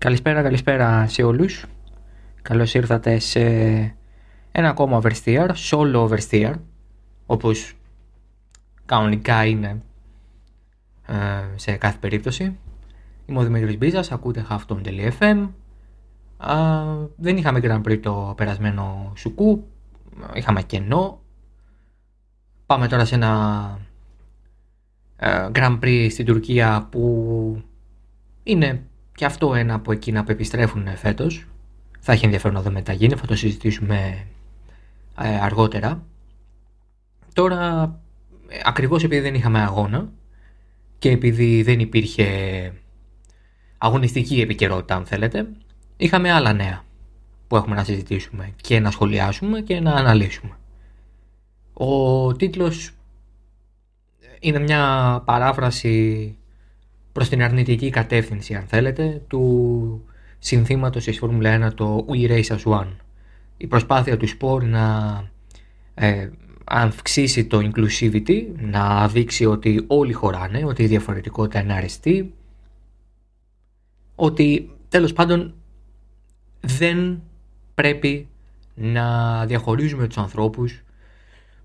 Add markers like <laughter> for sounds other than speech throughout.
Καλησπέρα, καλησπέρα σε όλους. Καλώς ήρθατε σε ένα ακόμα oversteer, solo oversteer, όπως κανονικά είναι ε, σε κάθε περίπτωση. Είμαι ο Δημήτρης Μπίζας, ακούτε halftone.fm. δεν είχαμε Grand Prix το περασμένο σουκού, είχαμε κενό. Πάμε τώρα σε ένα ε, Grand Prix στην Τουρκία που είναι και αυτό ένα από εκείνα που επιστρέφουν φέτος. Θα έχει ενδιαφέρον να δούμε τα γίνει, θα το συζητήσουμε ε, αργότερα. Τώρα, ε, ακριβώς επειδή δεν είχαμε αγώνα και επειδή δεν υπήρχε αγωνιστική επικαιρότητα αν θέλετε, είχαμε άλλα νέα που έχουμε να συζητήσουμε και να σχολιάσουμε και να αναλύσουμε. Ο τίτλος είναι μια παράφραση προς την αρνητική κατεύθυνση αν θέλετε του συνθήματος της Φόρμουλα 1 το We Race As One. Η προσπάθεια του σπορ να ε, αυξήσει το inclusivity, να δείξει ότι όλοι χωράνε, ότι η διαφορετικότητα είναι αρεστή, ότι τέλος πάντων δεν πρέπει να διαχωρίζουμε τους ανθρώπους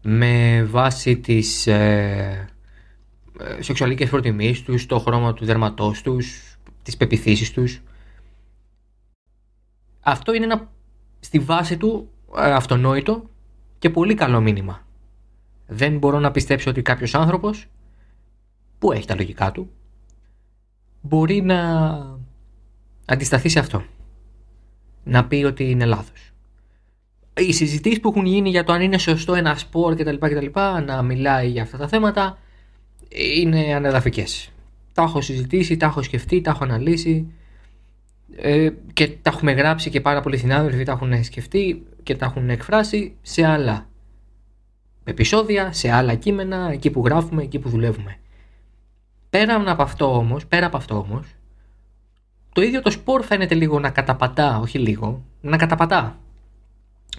με βάση τις ε, ε, σεξουαλικές προτιμήσεις τους, το χρώμα του δερματός τους, τις πεπιθήσεις τους. Αυτό είναι ένα στη βάση του ε, αυτονόητο και πολύ καλό μήνυμα. Δεν μπορώ να πιστέψω ότι κάποιος άνθρωπος που έχει τα λογικά του μπορεί να αντισταθεί σε αυτό. Να πει ότι είναι λάθος. Οι συζητήσεις που έχουν γίνει για το αν είναι σωστό ένα σπορ κτλ. κτλ να μιλάει για αυτά τα θέματα είναι ανεδαφικές. Τα έχω συζητήσει, τα έχω σκεφτεί, τα έχω αναλύσει ε, και τα έχουμε γράψει και πάρα πολλοί συνάδελφοι τα έχουν σκεφτεί και τα έχουν εκφράσει σε άλλα επεισόδια, σε άλλα κείμενα, εκεί που γράφουμε, εκεί που δουλεύουμε. Πέρα από αυτό όμως, πέρα από αυτό όμως, το ίδιο το σπορ φαίνεται λίγο να καταπατά, όχι λίγο, να καταπατά,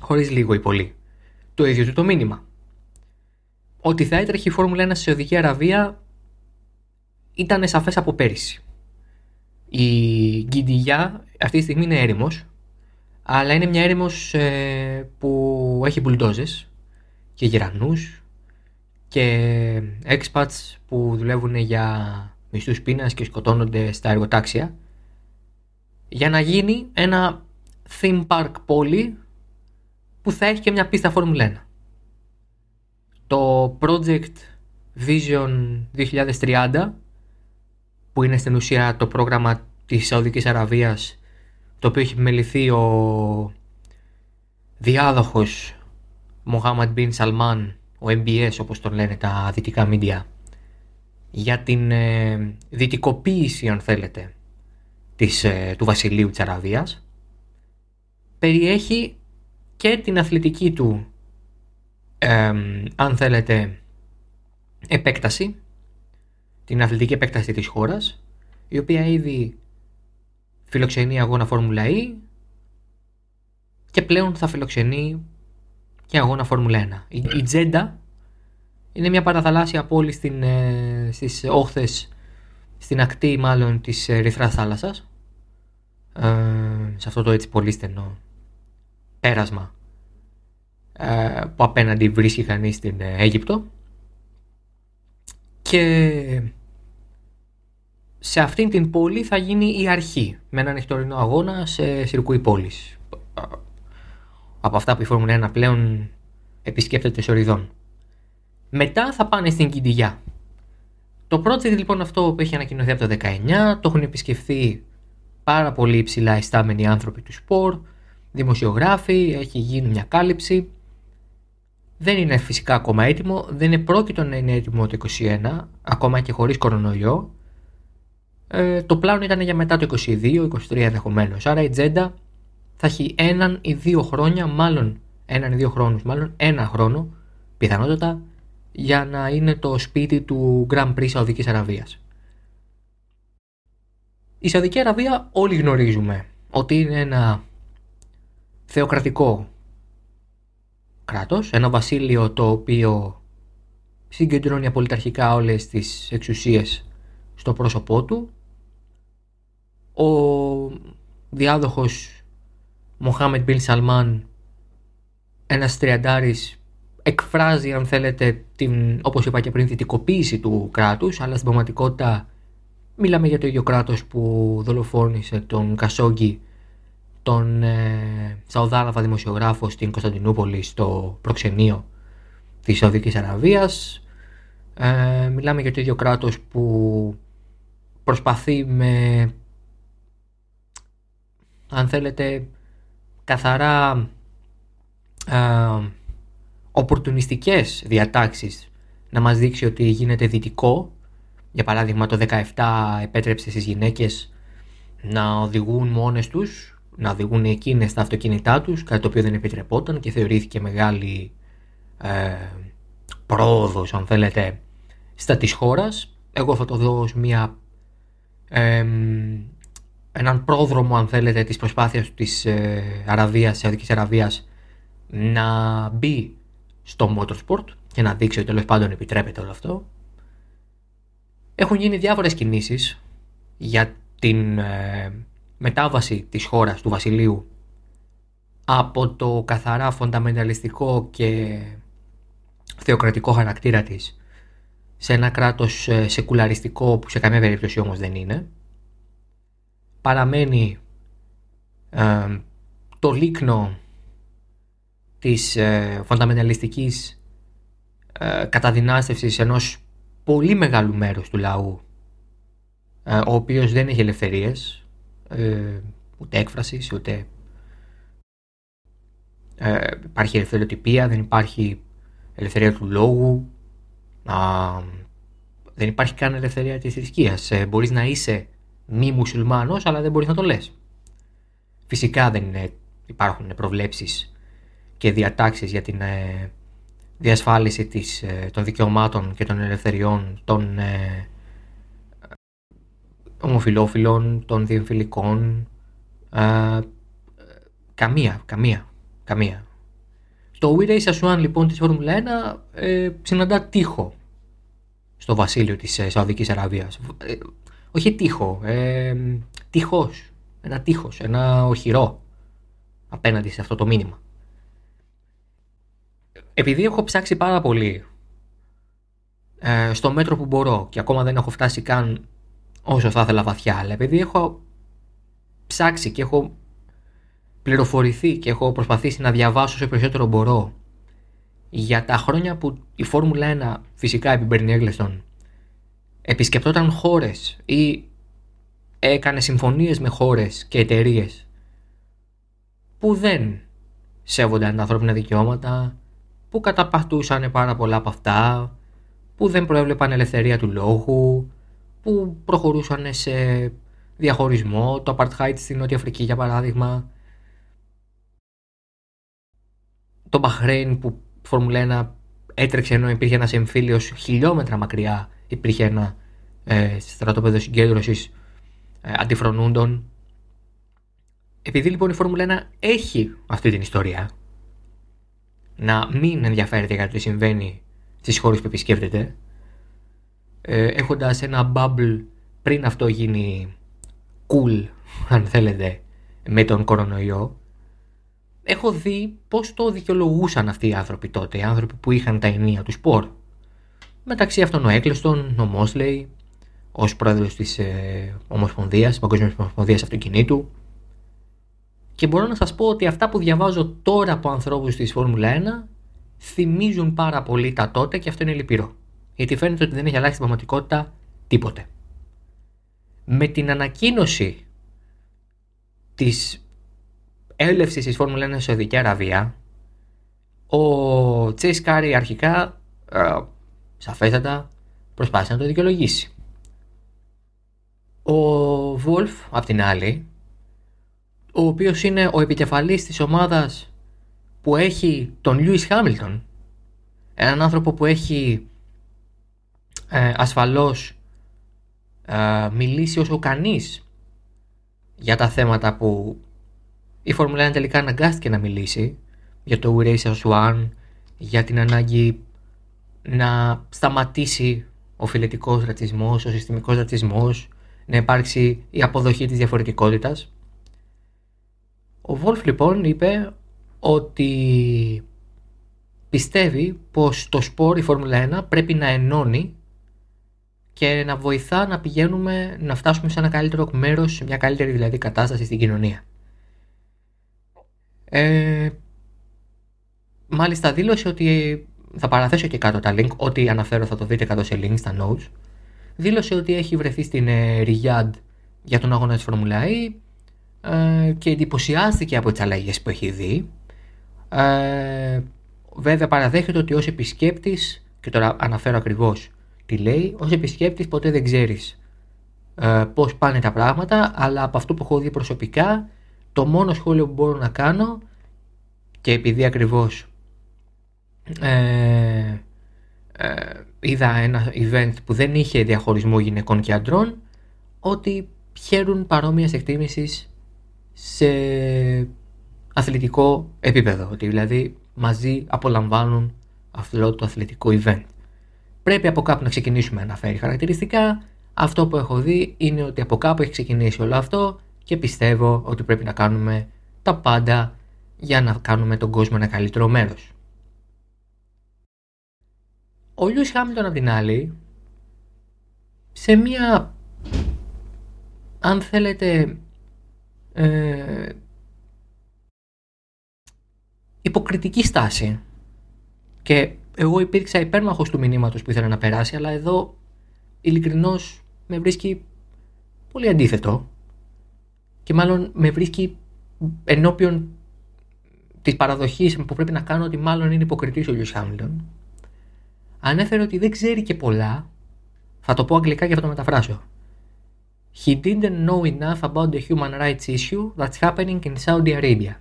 χωρίς λίγο ή πολύ, το ίδιο του το μήνυμα ότι θα έτρεχε η Φόρμουλα 1 σε Σαουδική Αραβία ήταν σαφές από πέρυσι. Η Γκιντιγιά αυτή τη στιγμή είναι έρημος, αλλά είναι μια έρημος ε, που έχει μπουλντόζες και γερανούς και expats που δουλεύουν για μισθούς πείνας και σκοτώνονται στα εργοτάξια για να γίνει ένα theme park πόλη που θα έχει και μια πίστα Φόρμουλα 1 το Project Vision 2030 που είναι στην ουσία το πρόγραμμα της Σαουδικής Αραβίας το οποίο έχει μεληθεί ο διάδοχος Μοχάμαντ Μπιν Σαλμάν ο MBS όπως τον λένε τα δυτικά μίντια για την ε, δυτικοποίηση αν θέλετε της, ε, του βασιλείου της Αραβίας. Περιέχει και την αθλητική του αν θέλετε, επέκταση, την αθλητική επέκταση της χώρας, η οποία ήδη φιλοξενεί αγώνα Φόρμουλα E και πλέον θα φιλοξενεί και αγώνα Φόρμουλα 1. Η, η Τζέντα είναι μια παραθαλάσσια πόλη στην, ε, στις όχθες, στην ακτή μάλλον της ε, Ρυθράς θάλασσας, ε, σε αυτό το έτσι πολύ στενό πέρασμα ε, που απέναντι βρίσκει κανείς στην ε, Αίγυπτο και σε αυτήν την πόλη θα γίνει η αρχή με έναν εκτορινό αγώνα σε σιρκούι πόλης από αυτά που η Φόρμουλα 1 πλέον επισκέπτεται σε οριδών. Μετά θα πάνε στην Κιντιγιά. Το project λοιπόν αυτό που έχει ανακοινωθεί από το 19 το έχουν επισκεφθεί πάρα πολύ υψηλά ιστάμενοι άνθρωποι του σπορ, δημοσιογράφοι, έχει γίνει μια κάλυψη δεν είναι φυσικά ακόμα έτοιμο, δεν είναι πρόκειτο να είναι έτοιμο το 2021, ακόμα και χωρίς κορονοϊό. Ε, το πλάνο ήταν για μετά το 22, 23 ενδεχομένως. Άρα η Τζέντα θα έχει έναν ή δύο χρόνια, μάλλον έναν ή δύο χρόνους, μάλλον ένα χρόνο, πιθανότατα, για να είναι το σπίτι του Grand Prix Σαουδικής Αραβίας. Η Σαουδική Αραβία όλοι γνωρίζουμε ότι είναι ένα θεοκρατικό κράτος, ένα βασίλειο το οποίο συγκεντρώνει απολυταρχικά όλες τις εξουσίες στο πρόσωπό του. Ο διάδοχος Μοχάμετ Μπιν Σαλμάν ένας τριαντάρης εκφράζει αν θέλετε την, όπως είπα και πριν δυτικοποίηση του κράτους αλλά στην πραγματικότητα μιλάμε για το ίδιο κράτος που δολοφόνησε τον Κασόγκη τον ε, Σαουδάραβα δημοσιογράφο στην Κωνσταντινούπολη στο προξενείο της Σαουδικής Αραβίας ε, μιλάμε για το ίδιο κράτος που προσπαθεί με αν θέλετε καθαρά ε, οπορτουνιστικές διατάξεις να μας δείξει ότι γίνεται δυτικό. Για παράδειγμα το 17 επέτρεψε στις γυναίκες να οδηγούν μόνες τους, να οδηγούν εκείνες τα αυτοκίνητά τους, κάτι το οποίο δεν επιτρεπόταν και θεωρήθηκε μεγάλη ε, πρόοδος αν θέλετε στα της χώρας. Εγώ θα το δω ως μια, ε, έναν πρόδρομο αν θέλετε της προσπάθειας της ε, Αραβίας, της Σαουδικής Αραβίας να μπει στο motorsport και να δείξει ότι τέλος πάντων επιτρέπεται όλο αυτό. Έχουν γίνει διάφορες κινήσεις για την ε, μετάβαση της χώρας του Βασιλείου από το καθαρά φονταμενταλιστικό και θεοκρατικό χαρακτήρα της σε ένα κράτος ε, σεκουλαριστικό που σε καμία περίπτωση όμως δεν είναι. Παραμένει ε, το λίκνο της ε, φονταμενταλιστικής ε, καταδυνάστευσης ενός πολύ μεγάλου μέρους του λαού ε, ο οποίος δεν έχει ελευθερίες ε, ούτε έκφρασης ούτε ε, υπάρχει ελευθεριοτυπία δεν υπάρχει ελευθερία του λόγου δεν υπάρχει καν ελευθερία της θρησκείας. Ε, μπορείς να είσαι μη μουσουλμάνος αλλά δεν μπορείς να το λες. Φυσικά δεν υπάρχουν προβλέψεις και διατάξεις για την ε, διασφάλιση της, ε, των δικαιωμάτων και των ελευθεριών των ε, ομοφιλόφιλων, των διεμφυλικών. Ε, καμία, καμία, καμία. Το We Race As λοιπόν της Φόρμουλα 1 ε, συναντά τείχο στο βασίλειο της ε, Σαουδικής Αραβίας. όχι τείχο, ε, τείχος, ένα τείχος, ένα οχυρό απέναντι σε αυτό το μήνυμα επειδή έχω ψάξει πάρα πολύ ε, στο μέτρο που μπορώ και ακόμα δεν έχω φτάσει καν όσο θα ήθελα βαθιά, αλλά επειδή έχω ψάξει και έχω πληροφορηθεί και έχω προσπαθήσει να διαβάσω όσο περισσότερο μπορώ για τα χρόνια που η Φόρμουλα 1 φυσικά επί Μπερνι επισκεπτόταν χώρες ή έκανε συμφωνίες με χώρες και εταιρείες που δεν σέβονταν τα ανθρώπινα δικαιώματα, που καταπατούσαν πάρα πολλά από αυτά, που δεν προέβλεπαν ελευθερία του λόγου, που προχωρούσαν σε διαχωρισμό, το apartheid στην Νότια Αφρική για παράδειγμα, το Μπαχρέιν που Φόρμουλα 1 έτρεξε ενώ υπήρχε ένας εμφύλιος χιλιόμετρα μακριά, υπήρχε ένα ε, στρατόπεδο συγκέντρωσης ε, αντιφρονούντων. Επειδή λοιπόν η Φόρμουλα 1 έχει αυτή την ιστορία, να μην ενδιαφέρεται για το τι συμβαίνει στις χώρες που επισκέπτεται ε, έχοντας ένα bubble πριν αυτό γίνει cool <laughs> αν θέλετε με τον κορονοϊό έχω δει πως το δικαιολογούσαν αυτοί οι άνθρωποι τότε οι άνθρωποι που είχαν τα ενία τους σπορ μεταξύ αυτών ο Έκλεστον, ο Μόσλεϊ ως πρόεδρος της ε, Ομοσπονδίας, Παγκόσμιας Ομοσπονδίας Αυτοκινήτου και μπορώ να σας πω ότι αυτά που διαβάζω τώρα από ανθρώπους της Φόρμουλα 1 θυμίζουν πάρα πολύ τα τότε και αυτό είναι λυπηρό. Γιατί φαίνεται ότι δεν έχει αλλάξει την πραγματικότητα τίποτε. Με την ανακοίνωση της έλευσης της Φόρμουλα 1 στη Σαουδική Αραβία ο Τσέις Κάρι αρχικά ε, σαφέστατα προσπάθησε να το δικαιολογήσει. Ο Βόλφ απ' την άλλη ο οποίος είναι ο επικεφαλής της ομάδας που έχει τον Λιούις Χάμιλτον έναν άνθρωπο που έχει ε, ασφαλώς ε, μιλήσει όσο κανείς για τα θέματα που η Φόρμουλα 1 τελικά αναγκάστηκε να μιλήσει για το We Race One, για την ανάγκη να σταματήσει ο φιλετικός ρατσισμός, ο συστημικός ρατσισμός, να υπάρξει η αποδοχή της διαφορετικότητας. Ο Βόλφ λοιπόν είπε ότι πιστεύει πως το σπορ η Φόρμουλα 1 πρέπει να ενώνει και να βοηθά να πηγαίνουμε να φτάσουμε σε ένα καλύτερο μέρος, σε μια καλύτερη δηλαδή κατάσταση στην κοινωνία. Ε, μάλιστα δήλωσε ότι θα παραθέσω και κάτω τα link, ό,τι αναφέρω θα το δείτε κάτω σε link στα notes. Δήλωσε ότι έχει βρεθεί στην ε, για τον αγώνα της Φόρμουλα E ε, και εντυπωσιάστηκε από τις αλλαγές που έχει δει. Ε, βέβαια παραδέχεται ότι ως επισκέπτης, και τώρα αναφέρω ακριβώς τι λέει, ως επισκέπτης ποτέ δεν ξέρεις ε, πώς πάνε τα πράγματα, αλλά από αυτό που έχω δει προσωπικά, το μόνο σχόλιο που μπορώ να κάνω και επειδή ακριβώς ε, ε, είδα ένα event που δεν είχε διαχωρισμό γυναικών και αντρών, ότι χαίρουν παρόμοιας εκτίμησης σε αθλητικό επίπεδο, ότι δηλαδή μαζί απολαμβάνουν αυτό το αθλητικό event. Πρέπει από κάπου να ξεκινήσουμε να φέρει χαρακτηριστικά. Αυτό που έχω δει είναι ότι από κάπου έχει ξεκινήσει όλο αυτό και πιστεύω ότι πρέπει να κάνουμε τα πάντα για να κάνουμε τον κόσμο ένα καλύτερο μέρος. Ο Λιούς Χάμιλτον απ' την άλλη, σε μια, αν θέλετε, ε, υποκριτική στάση και εγώ υπήρξα υπέρμαχος του μηνύματος που ήθελα να περάσει αλλά εδώ ειλικρινώς με βρίσκει πολύ αντίθετο. Και μάλλον με βρίσκει ενώπιον της παραδοχής που πρέπει να κάνω ότι μάλλον είναι υποκριτής ο Λιούς Χάμιλτον ανέφερε ότι δεν ξέρει και πολλά θα το πω αγγλικά και θα το μεταφράσω. He didn't know enough about the human rights issue that's happening in Saudi Arabia.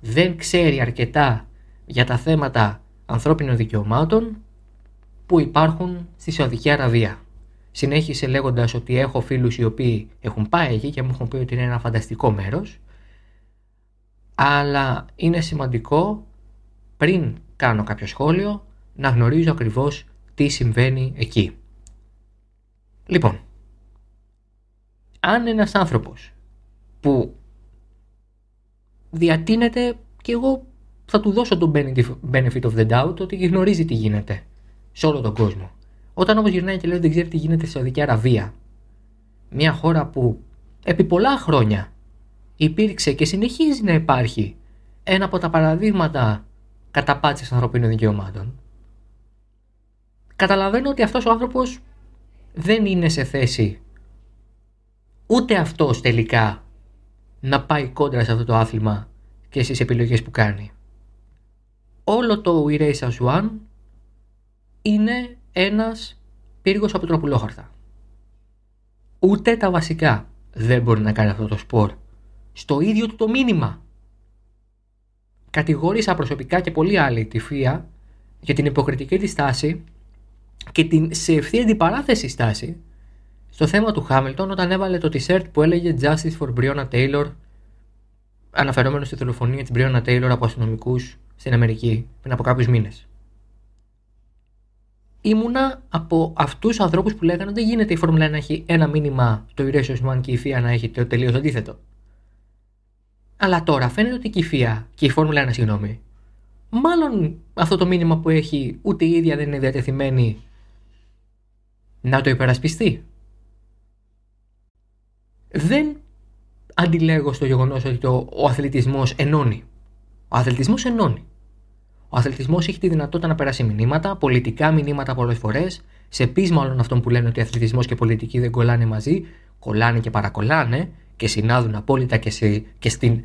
Δεν ξέρει αρκετά για τα θέματα ανθρώπινων δικαιωμάτων που υπάρχουν στη Σαουδική Αραβία. Συνέχισε λέγοντας ότι έχω φίλους οι οποίοι έχουν πάει εκεί και μου έχουν πει ότι είναι ένα φανταστικό μέρος αλλά είναι σημαντικό πριν κάνω κάποιο σχόλιο να γνωρίζω ακριβώς τι συμβαίνει εκεί. Λοιπόν, αν ένας άνθρωπος που διατείνεται και εγώ θα του δώσω τον benefit of the doubt ότι γνωρίζει τι γίνεται σε όλο τον κόσμο. Όταν όμως γυρνάει και λέει δεν ξέρει τι γίνεται στη Σαουδική Αραβία, μια χώρα που επί πολλά χρόνια υπήρξε και συνεχίζει να υπάρχει ένα από τα παραδείγματα καταπάτησης ανθρωπίνων δικαιωμάτων, καταλαβαίνω ότι αυτός ο άνθρωπος δεν είναι σε θέση ούτε αυτός τελικά να πάει κόντρα σε αυτό το άθλημα και στις επιλογές που κάνει. Όλο το We Race As One είναι ένας πύργος από τροπουλόχαρτα. Ούτε τα βασικά δεν μπορεί να κάνει αυτό το σπορ. Στο ίδιο του το μήνυμα. Κατηγόρησα προσωπικά και πολλοί άλλοι τη ΦΙΑ για την υποκριτική της στάση και την σε ευθύ αντιπαράθεση στάση στο θέμα του Χάμιλτον όταν έβαλε το t-shirt που έλεγε Justice for Breonna Taylor αναφερόμενος στη δολοφονία της Breonna Taylor από αστυνομικούς στην Αμερική πριν από κάποιους μήνες. Ήμουνα από αυτούς τους ανθρώπους που λέγανε ότι δεν γίνεται η Φόρμουλα να έχει ένα μήνυμα το Erasmus Man και η FIA να έχει το τελείως αντίθετο. Αλλά τώρα φαίνεται ότι και η FIA και η Φόρμουλα 1, συγγνώμη, μάλλον αυτό το μήνυμα που έχει ούτε η ίδια δεν είναι διατεθειμένη να το υπερασπιστεί. Δεν αντιλέγω στο γεγονός ότι το, ο αθλητισμός ενώνει. Ο αθλητισμός ενώνει. Ο αθλητισμός έχει τη δυνατότητα να περάσει μηνύματα, πολιτικά μηνύματα πολλές φορές, σε πείσμα όλων αυτών που λένε ότι αθλητισμός και πολιτική δεν κολλάνε μαζί, κολλάνε και παρακολλάνε και συνάδουν απόλυτα και σε, και στην,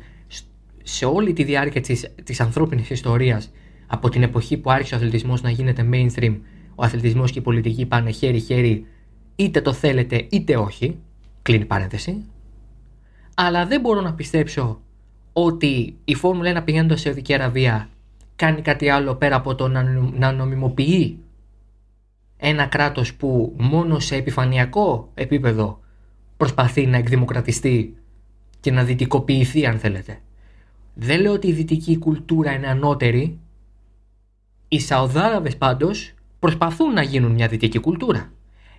σε όλη τη διάρκεια της, της ανθρώπινης ιστορίας από την εποχή που άρχισε ο αθλητισμός να γίνεται mainstream ο αθλητισμός και η πολιτική πάνε χέρι-χέρι είτε το θέλετε είτε όχι κλείνει παρένθεση αλλά δεν μπορώ να πιστέψω ότι η Φόρμουλα 1 πηγαίνοντας σε Σαουδική Αραβία κάνει κάτι άλλο πέρα από το να νομιμοποιεί ένα κράτος που μόνο σε επιφανειακό επίπεδο προσπαθεί να εκδημοκρατιστεί και να δυτικοποιηθεί αν θέλετε. Δεν λέω ότι η δυτική κουλτούρα είναι ανώτερη. Οι Σαουδάραβες πάντως προσπαθούν να γίνουν μια δυτική κουλτούρα.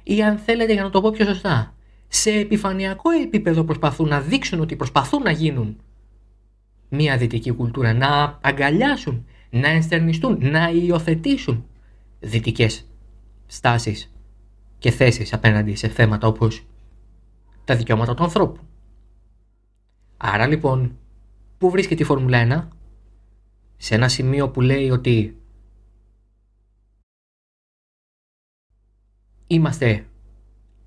Ή αν θέλετε για να το πω πιο σωστά, σε επιφανειακό επίπεδο προσπαθούν να δείξουν ότι προσπαθούν να γίνουν μια δυτική κουλτούρα, να αγκαλιάσουν, να ενστερνιστούν, να υιοθετήσουν δυτικές στάσεις και θέσεις απέναντι σε θέματα όπως τα δικαιώματα του ανθρώπου. Άρα λοιπόν, πού βρίσκεται η Φόρμουλα 1? Σε ένα σημείο που λέει ότι είμαστε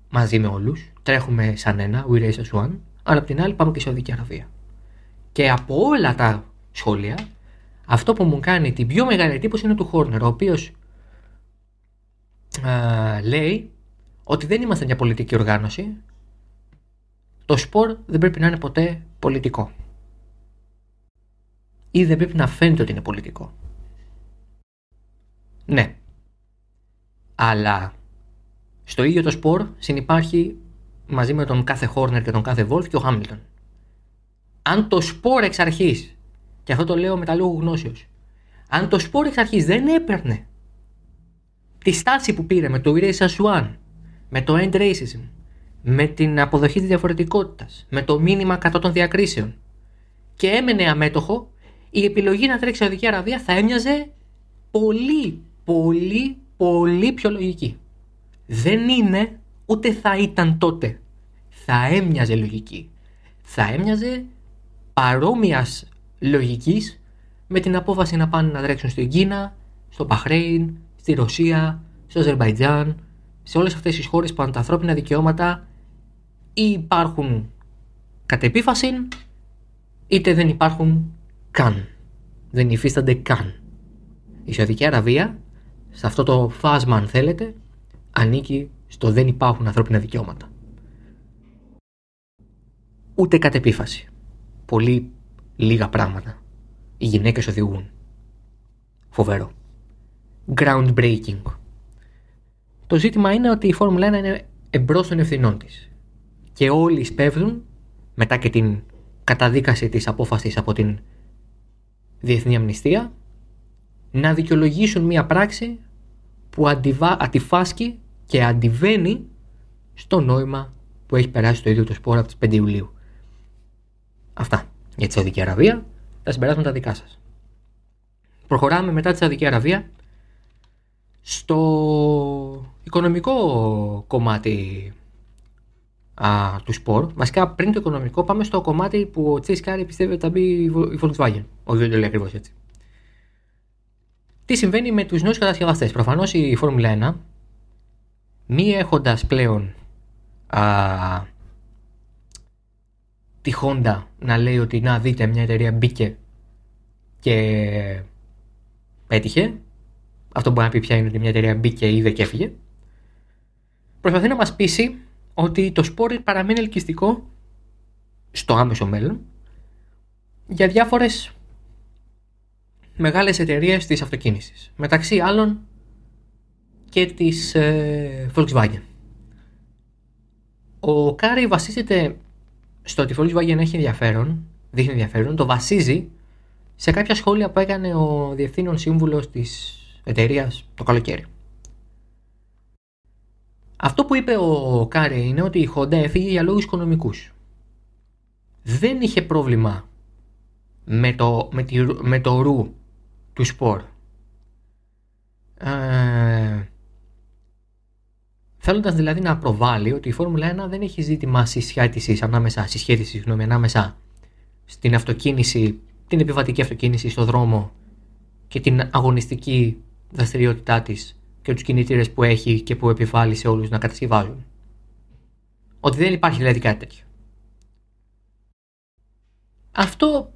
μαζί με όλους, τρέχουμε σαν ένα, we race as one, αλλά απ' την άλλη πάμε και σε Σαουδική Αραβία. Και από όλα τα σχόλια, αυτό που μου κάνει την πιο μεγάλη εντύπωση είναι του Χόρνερ, ο οποίος λέει ότι δεν είμαστε μια πολιτική οργάνωση, το σπορ δεν πρέπει να είναι ποτέ πολιτικό. Ή δεν πρέπει να φαίνεται ότι είναι πολιτικό. Ναι. Αλλά στο ίδιο το σπορ συνυπάρχει μαζί με τον κάθε Χόρνερ και τον κάθε Βόλφ και ο Χάμιλτον. Αν το σπορ εξ αρχής, και αυτό το λέω με τα λόγου γνώσεως, αν το σπορ εξ αρχής δεν έπαιρνε τη στάση που πήρε με το Erase as One, με το End Racism, με την αποδοχή της διαφορετικότητας, με το μήνυμα κατά των διακρίσεων και έμενε αμέτωχο, η επιλογή να τρέξει Σαουδική Αραβία θα έμοιαζε πολύ, πολύ, πολύ πιο λογική. Δεν είναι, ούτε θα ήταν τότε. Θα έμοιαζε λογική. Θα έμοιαζε παρόμοιας λογικής με την απόφαση να πάνε να τρέξουν στην Κίνα, στο Παχρέιν, στη Ρωσία, στο Αζερβαϊτζάν, σε όλες αυτές τις χώρες που τα ανθρώπινα δικαιώματα ή υπάρχουν κατ' επίφαση είτε δεν υπάρχουν καν. Δεν υφίστανται καν. Η Σαουδική Αραβία, σε αυτό το φάσμα αν θέλετε, ανήκει στο δεν υπάρχουν ανθρώπινα δικαιώματα. Ούτε κατ' επίφαση. Πολύ λίγα πράγματα. Οι γυναίκες οδηγούν. Φοβερό. Groundbreaking. Το ζήτημα είναι ότι η Φόρμουλα 1 είναι εμπρός των ευθυνών της. Και όλοι σπέβδουν μετά και την καταδίκαση της απόφασης από την Διεθνή Αμνηστία να δικαιολογήσουν μια πράξη που αντιβα... αντιφάσκει και αντιβαίνει στο νόημα που έχει περάσει το ίδιο το σπόρο από τις 5 Ιουλίου. Αυτά για τη Σαουδική Αραβία. Τα συμπεράσματα δικά σας. Προχωράμε μετά τη Σαουδική Αραβία στο οικονομικό κομμάτι α, του σπορ. Βασικά πριν το οικονομικό πάμε στο κομμάτι που ο Τσέις Κάρι πιστεύει ότι θα μπει η Volkswagen. Όχι δεν το λέει ακριβώς έτσι. Τι συμβαίνει με τους νέους κατασκευαστές; Προφανώς η Φόρμουλα 1 μη έχοντας πλέον α, τη Honda να λέει ότι να δείτε μια εταιρεία μπήκε και πέτυχε αυτό μπορεί να πει πια είναι ότι μια εταιρεία μπήκε είδε και έφυγε προσπαθεί να μας πείσει ότι το σπόρ παραμένει ελκυστικό στο άμεσο μέλλον για διάφορες μεγάλες εταιρείες της αυτοκίνησης μεταξύ άλλων και της ε, Volkswagen. Ο Κάρι βασίζεται στο ότι η Volkswagen έχει ενδιαφέρον, δείχνει ενδιαφέρον, το βασίζει σε κάποια σχόλια που έκανε ο διευθύνων σύμβουλος της εταιρείας το καλοκαίρι. Αυτό που είπε ο Κάρι είναι ότι η Honda έφυγε για λόγους οικονομικούς. Δεν είχε πρόβλημα με το, με, τη, με το ρου του σπορ. Ε, θέλοντας δηλαδή να προβάλλει ότι η Φόρμουλα 1 δεν έχει ζήτημα συσχέτισης ανάμεσα, συσχέτισης, γνώμη, ανάμεσα στην αυτοκίνηση, την επιβατική αυτοκίνηση στο δρόμο και την αγωνιστική δραστηριότητά της και τους κινητήρες που έχει και που επιβάλλει σε όλους να κατασκευάζουν. Ότι δεν υπάρχει δηλαδή κάτι τέτοιο. Αυτό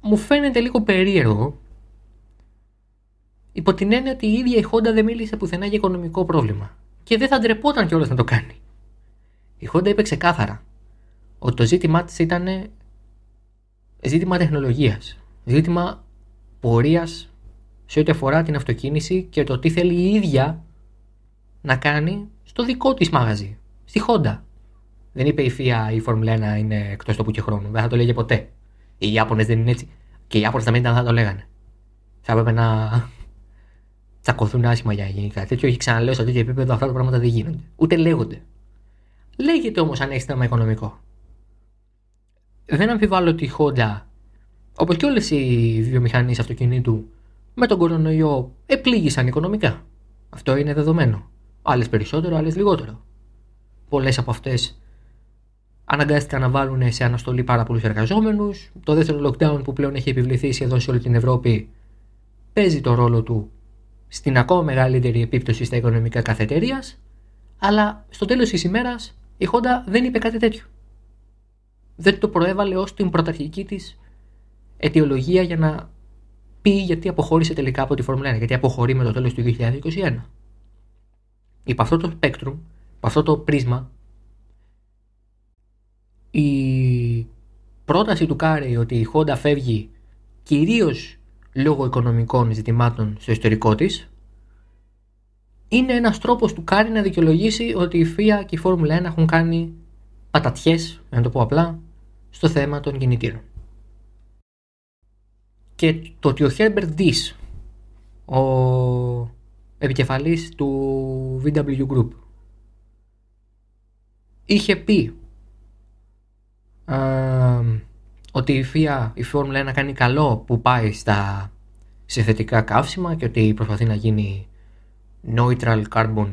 μου φαίνεται λίγο περίεργο υπό την έννοια ότι η ίδια η Honda δεν μίλησε πουθενά για οικονομικό πρόβλημα και δεν θα ντρεπόταν κιόλας να το κάνει. Η Honda είπε ξεκάθαρα ότι το ζήτημά της ήταν ζήτημα τεχνολογίας, ζήτημα πορείας σε ό,τι αφορά την αυτοκίνηση και το τι θέλει η ίδια να κάνει στο δικό της μαγαζί, στη Honda. Δεν είπε η FIA η Formula 1 είναι εκτός τόπου και χρόνου. Δεν θα το λέγε ποτέ. Οι Ιάπωνες δεν είναι έτσι. Και οι Ιάπωνες θα μην ήταν θα το λέγανε. Θα έπρεπε να τσακωθούν άσχημα για να γίνει κάτι τέτοιο. Έχει ξαναλέω σε τέτοιο επίπεδο αυτά τα πράγματα δεν γίνονται. Ούτε λέγονται. Λέγεται όμως αν έχει θέμα οικονομικό. Δεν αμφιβάλλω ότι η Honda Όπως και όλες οι βιομηχανίες αυτοκινήτου με τον κορονοϊό επλήγησαν οικονομικά. Αυτό είναι δεδομένο. Άλλες περισσότερο, άλλες λιγότερο. Πολλές από αυτές αναγκάστηκαν να βάλουν σε αναστολή πάρα πολλούς εργαζόμενους. Το δεύτερο lockdown που πλέον έχει επιβληθεί σχεδόν σε όλη την Ευρώπη παίζει το ρόλο του στην ακόμα μεγαλύτερη επίπτωση στα οικονομικά κάθε εταιρεία, αλλά στο τέλος της ημέρας η Honda δεν είπε κάτι τέτοιο. Δεν το προέβαλε ως την πρωταρχική της αιτιολογία για να πει γιατί αποχώρησε τελικά από τη Φόρμουλα 1, γιατί αποχωρεί με το τέλος του 2021. Υπό αυτό το spectrum, υπό αυτό το πρίσμα, η πρόταση του Κάρι ότι η Honda φεύγει κυρίως λόγω οικονομικών ζητημάτων στο ιστορικό της είναι ένας τρόπος του Κάρι να δικαιολογήσει ότι η FIA και η Φόρμουλα 1 έχουν κάνει πατατιές, να το πω απλά, στο θέμα των κινητήρων. Και το ότι ο Herbert Diss, ο επικεφαλής του VW Group, είχε πει ότι η FIA, η Φόρμουλα 1 κάνει καλό που πάει στα συνθετικά καύσιμα και ότι προσπαθεί να γίνει neutral carbon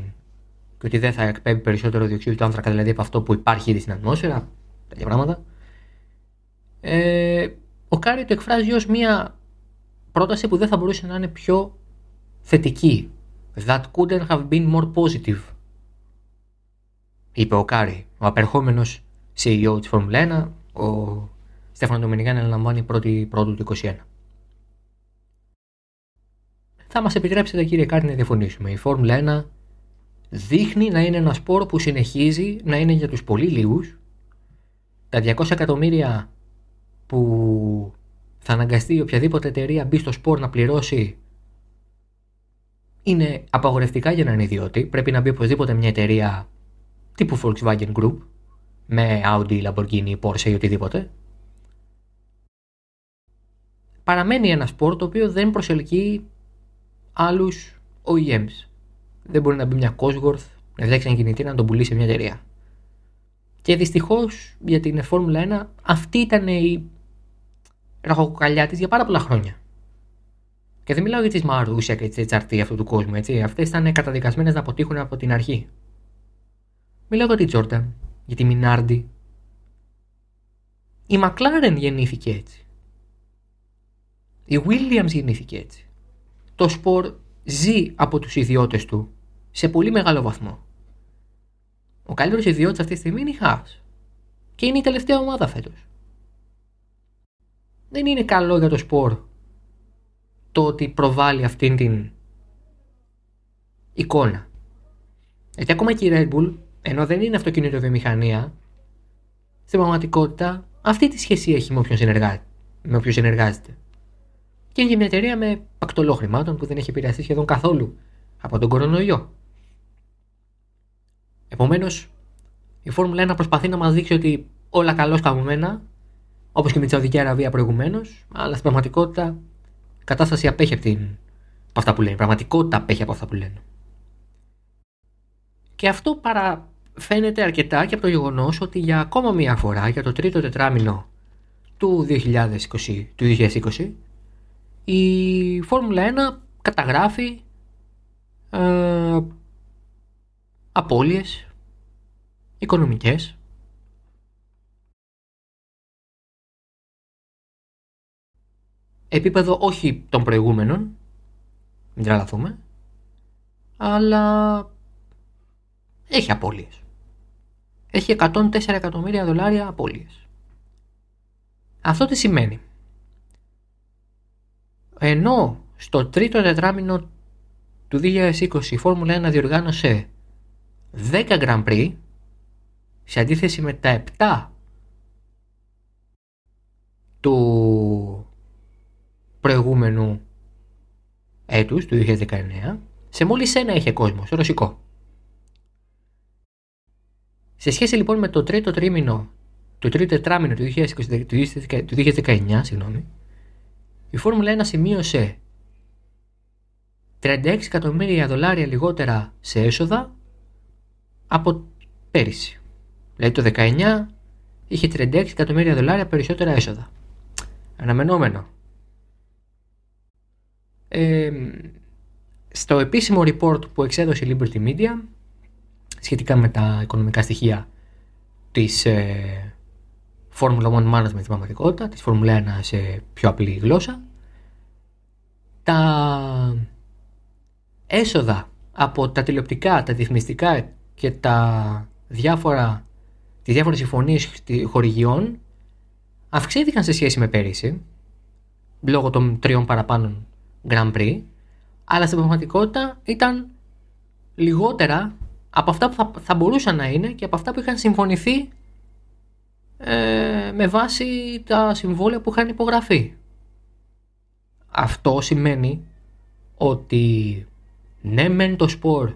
και ότι δεν θα εκπέμπει περισσότερο διοξείδιο του άνθρακα δηλαδή από αυτό που υπάρχει ήδη στην ατμόσφαιρα, τέτοια πράγματα. Ε, ο Κάρι το εκφράζει ως μια πρόταση που δεν θα μπορούσε να είναι πιο θετική. That couldn't have been more positive. Είπε ο Κάρι, ο απερχόμενος CEO της Φόρμουλα 1, ο Στέφανο Ντομενικάλι αναλαμβάνει πρώτη πρώτου του 2021. Θα μας επιτρέψετε κύριε Κάρι να διαφωνήσουμε. Η Φόρμουλα 1 δείχνει να είναι ένα σπορ που συνεχίζει να είναι για τους πολύ λίγους. Τα 200 εκατομμύρια που θα αναγκαστεί οποιαδήποτε εταιρεία μπει στο σπορ να πληρώσει είναι απαγορευτικά για έναν ιδιώτη. Πρέπει να μπει οπωσδήποτε μια εταιρεία τύπου Volkswagen Group με Audi, Lamborghini, Porsche ή οτιδήποτε. Παραμένει ένα σπορ το οποίο δεν προσελκύει άλλους OEMs. Δεν μπορεί να μπει μια Cosworth, να φτιάξει ένα κινητήρα να τον πουλήσει σε μια εταιρεία. Και δυστυχώς για την Φόρμουλα 1 αυτή ήταν η ραχοκοκαλιά της για πάρα πολλά χρόνια. Και δεν μιλάω για τις Μαρούσια και τις HRT αυτού του κόσμου, έτσι. Αυτές ήταν καταδικασμένες να αποτύχουν από την αρχή. Μιλάω για τη Τζόρνταν, για τη Μινάρντι. Η Μακλάρεν γεννήθηκε έτσι. Η Williams γεννήθηκε έτσι. Το σπορ ζει από τους ιδιώτες του σε πολύ μεγάλο βαθμό. Ο καλύτερος ιδιώτης αυτή τη στιγμή είναι η Haas. Και είναι η τελευταία ομάδα φέτος δεν είναι καλό για το σπορ το ότι προβάλλει αυτήν την εικόνα. Γιατί ακόμα και η Red Bull, ενώ δεν είναι αυτοκίνητο βιομηχανία, στην πραγματικότητα αυτή τη σχέση έχει με όποιον, συνεργά... με όποιον συνεργάζεται. Και είναι μια εταιρεία με πακτολό χρημάτων που δεν έχει επηρεαστεί σχεδόν καθόλου από τον κορονοϊό. Επομένως, η Φόρμουλα 1 προσπαθεί να μας δείξει ότι όλα καλώς καμωμένα Όπως και με τη Σαουδική Αραβία προηγουμένως, αλλά στην πραγματικότητα η κατάσταση απέχει από, την... από αυτά που λένε. Η πραγματικότητα απέχει από αυτά που λένε. Και αυτό παραφαίνεται αρκετά και από το γεγονός ότι για ακόμα μία φορά, για το τρίτο τετράμινο του 2020, του 2020 η Φόρμουλα 1 καταγράφει ε, απώλειες οικονομικές επίπεδο όχι των προηγούμενων, μην τραλαθούμε, αλλά έχει απώλειες. Έχει 104 εκατομμύρια δολάρια απώλειες. Αυτό τι σημαίνει; Ενώ στο τρίτο τετράμινο του 2020 η Φόρμουλα 1 διοργάνωσε 10 Grand Prix σε αντίθεση με τα 7 του προηγούμενου έτους, του 2019, σε μόλις ένα είχε κόσμος, στο ρωσικό. Σε σχέση λοιπόν με το τρίτο τρίμηνο, το τρίτο τετράμινο του 2020, του 2019, συγγνώμη, η Φόρμουλα 1 σημείωσε 36 εκατομμύρια δολάρια λιγότερα σε έσοδα από πέρυσι. Δηλαδή το 19 είχε 36 εκατομμύρια δολάρια περισσότερα έσοδα. Αναμενόμενο. Ε, στο επίσημο report που εξέδωσε η Liberty Media σχετικά με τα οικονομικά στοιχεία της ε, Formula One Management στην πραγματικότητα, της Formula 1 σε πιο απλή γλώσσα, τα έσοδα από τα τηλεοπτικά, τα διαφημιστικά και τα διάφορα, τις διάφορες συμφωνίες χορηγιών αυξήθηκαν σε σχέση με πέρυσι λόγω των τριών παραπάνω Grand Prix αλλά στην πραγματικότητα ήταν λιγότερα από αυτά που θα, θα μπορούσαν να είναι και από αυτά που είχαν συμφωνηθεί ε, με βάση τα συμβόλαια που είχαν υπογραφεί. Αυτό σημαίνει ότι ναι μεν το σπορ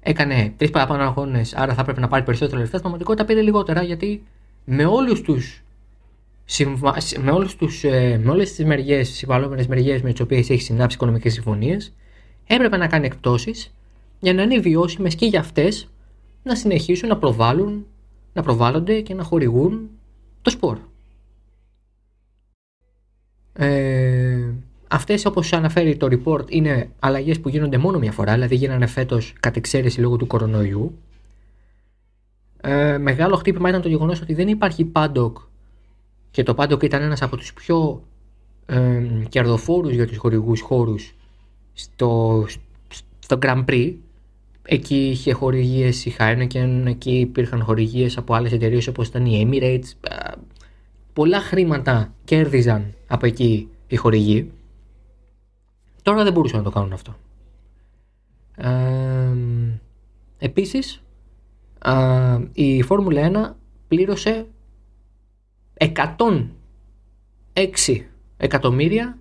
έκανε τρεις παραπάνω αγώνες, άρα θα πρέπει να πάρει περισσότερα λεφτά. Στην πραγματικότητα πήρε λιγότερα γιατί με όλους τους. Με, όλους τους, ε, με όλες τις μεριές, τις συμβαλόμενες μεριές με τις οποίες έχει συνάψει οικονομικές συμφωνίες έπρεπε να κάνει εκτόσεις για να είναι βιώσιμες και για αυτές να συνεχίσουν να προβάλλουν, να προβάλλονται και να χορηγούν το σπορ. Ε, Αυτές, όπως αναφέρει το report, είναι αλλαγές που γίνονται μόνο μια φορά, δηλαδή γίνανε φέτος κατ' εξαίρεση λόγω του κορονοϊού. Ε, μεγάλο χτύπημα ήταν το γεγονός ότι δεν υπάρχει paddock και το paddock ήταν ένας από τους πιο ε, κερδοφόρους για τους χορηγούς χώρους στο, στο Grand Prix. Εκεί είχε χορηγίες η Heineken, εκεί υπήρχαν χορηγίες από άλλες εταιρείες όπως ήταν η Emirates. Ε, πολλά χρήματα κέρδιζαν από εκεί οι χορηγοί. Τώρα δεν μπορούσαν να το κάνουν αυτό. Ε, επίσης, η Φόρμουλα 1 πλήρωσε 106 εκατομμύρια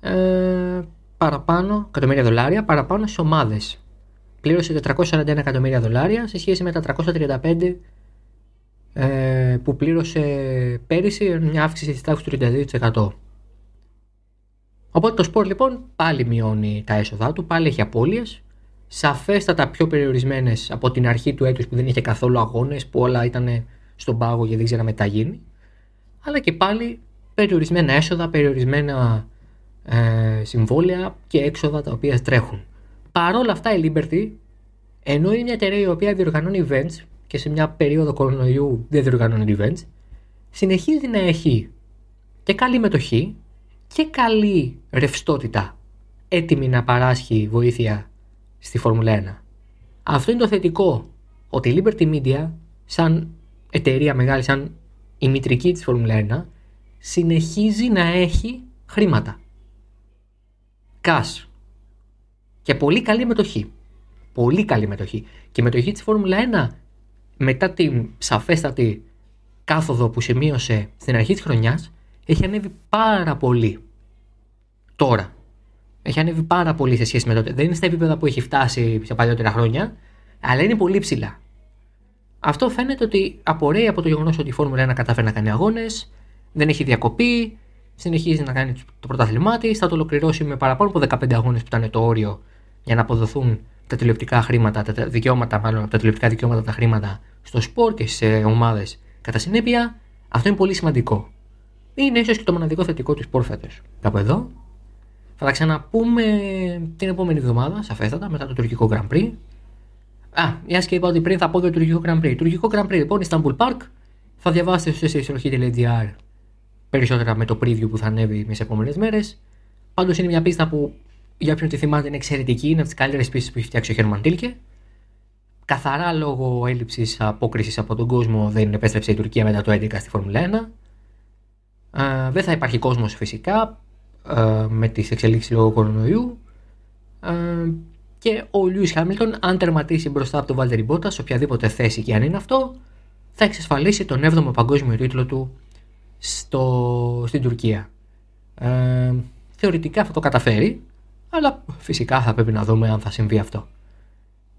ε, παραπάνω, εκατομμύρια δολάρια παραπάνω σε ομάδες. Πλήρωσε 441 εκατομμύρια δολάρια σε σχέση με τα 335 ε, που πλήρωσε πέρυσι μια αύξηση της τάξης του 32%. Οπότε το σπορ λοιπόν πάλι μειώνει τα έσοδά του, πάλι έχει απώλειες. Σαφέστατα πιο περιορισμένες από την αρχή του έτους που δεν είχε καθόλου αγώνες, που όλα ήταν στον πάγο και δεν ξέραμε τι γίνει. Αλλά και πάλι περιορισμένα έσοδα, περιορισμένα ε, συμβόλαια και έξοδα τα οποία τρέχουν. Παρ' όλα αυτά η Liberty, ενώ είναι μια εταιρεία η οποία διοργανώνει events και σε μια περίοδο κορονοϊού δεν διοργανώνει events, συνεχίζει να έχει και καλή μετοχή και καλή ρευστότητα έτοιμη να παράσχει βοήθεια στη Φόρμουλα 1. Αυτό είναι το θετικό, ότι η Liberty Media, σαν εταιρεία μεγάλη, σαν η μητρική της Φόρμουλα 1, συνεχίζει να έχει χρήματα. Cash. Και πολύ καλή μετοχή. Πολύ καλή μετοχή. Και η μετοχή της Φόρμουλα 1 μετά την σαφέστατη κάθοδο που σημείωσε στην αρχή της χρονιάς έχει ανέβει πάρα πολύ. Τώρα. Έχει ανέβει πάρα πολύ σε σχέση με τότε. Δεν είναι στα επίπεδα που έχει φτάσει σε παλιότερα χρόνια, αλλά είναι πολύ ψηλά. Αυτό φαίνεται ότι απορρέει από το γεγονός ότι η Φόρμουλα 1 κατάφερε να κάνει αγώνες, δεν έχει διακοπή, συνεχίζει να κάνει το πρωτάθλημά της, θα το ολοκληρώσει με παραπάνω από 15 αγώνες που ήταν το όριο για να αποδοθούν τα τηλεοπτικά χρήματα, τα δικαιώματα, μάλλον τα τηλεοπτικά δικαιώματα, τα χρήματα στο σπορ και σε ομάδες κατά συνέπεια. Αυτό είναι πολύ σημαντικό είναι ίσως και το μοναδικό θετικό του σπορ φέτος. Κάπου εδώ. Θα τα ξαναπούμε την επόμενη εβδομάδα, σαφέστατα, μετά το τουρκικό Grand Prix. Α, μια και είπα ότι πριν θα πω για το τουρκικό Grand Prix. Τουρκικό Grand Prix λοιπόν, Istanbul Park. Θα διαβάσετε στο σελοχή.gr περισσότερα με το preview που θα ανέβει μες τι επόμενες μέρες. Πάντως είναι μια πίστα που για όποιον τη θυμάται είναι εξαιρετική, είναι από τις καλύτερες πίστες που έχει φτιάξει ο Χέρμαν Τίλκε. Καθαρά λόγω έλλειψης απόκρισης από τον κόσμο δεν επέστρεψε η Τουρκία μετά το 11 στη Φόρμουλα 1. Ε, δεν θα υπάρχει κόσμος φυσικά ε, με τις εξελίξεις λόγω κορονοϊού ε, και ο Λιούις Χάμιλτον αν τερματίσει μπροστά από τον Βάλτερη Μπότα σε οποιαδήποτε θέση και αν είναι αυτό θα εξασφαλίσει τον 7ο παγκόσμιο τίτλο του στο, στην Τουρκία. Ε, θεωρητικά θα το καταφέρει αλλά φυσικά θα πρέπει να δούμε αν θα συμβεί αυτό.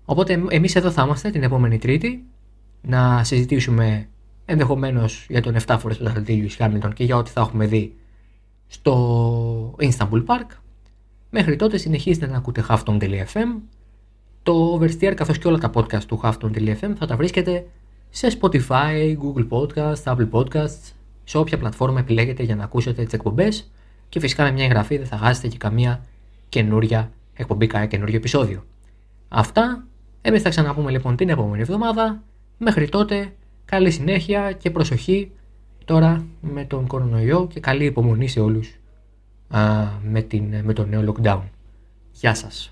Οπότε εμείς εδώ θα είμαστε την επόμενη Τρίτη να συζητήσουμε ενδεχομένως για τον 7 φορές πρωταθλητή Λιούι Χάμιλτον και για ό,τι θα έχουμε δει στο Istanbul Park. Μέχρι τότε συνεχίζετε να ακούτε Hafton.fm. Το Oversteer καθώς και όλα τα podcast του Hafton.fm θα τα βρίσκετε σε Spotify, Google Podcasts, Apple Podcasts σε όποια πλατφόρμα επιλέγετε για να ακούσετε τις εκπομπές και φυσικά με μια εγγραφή δεν θα χάσετε και καμία καινούρια εκπομπή, κανένα καινούριο επεισόδιο. Αυτά. Εμείς θα ξαναπούμε λοιπόν την επόμενη εβδομάδα. Μέχρι τότε, καλή συνέχεια και προσοχή τώρα με τον κορονοϊό και καλή υπομονή σε όλους α, με, την, με το νέο lockdown. Γεια σας.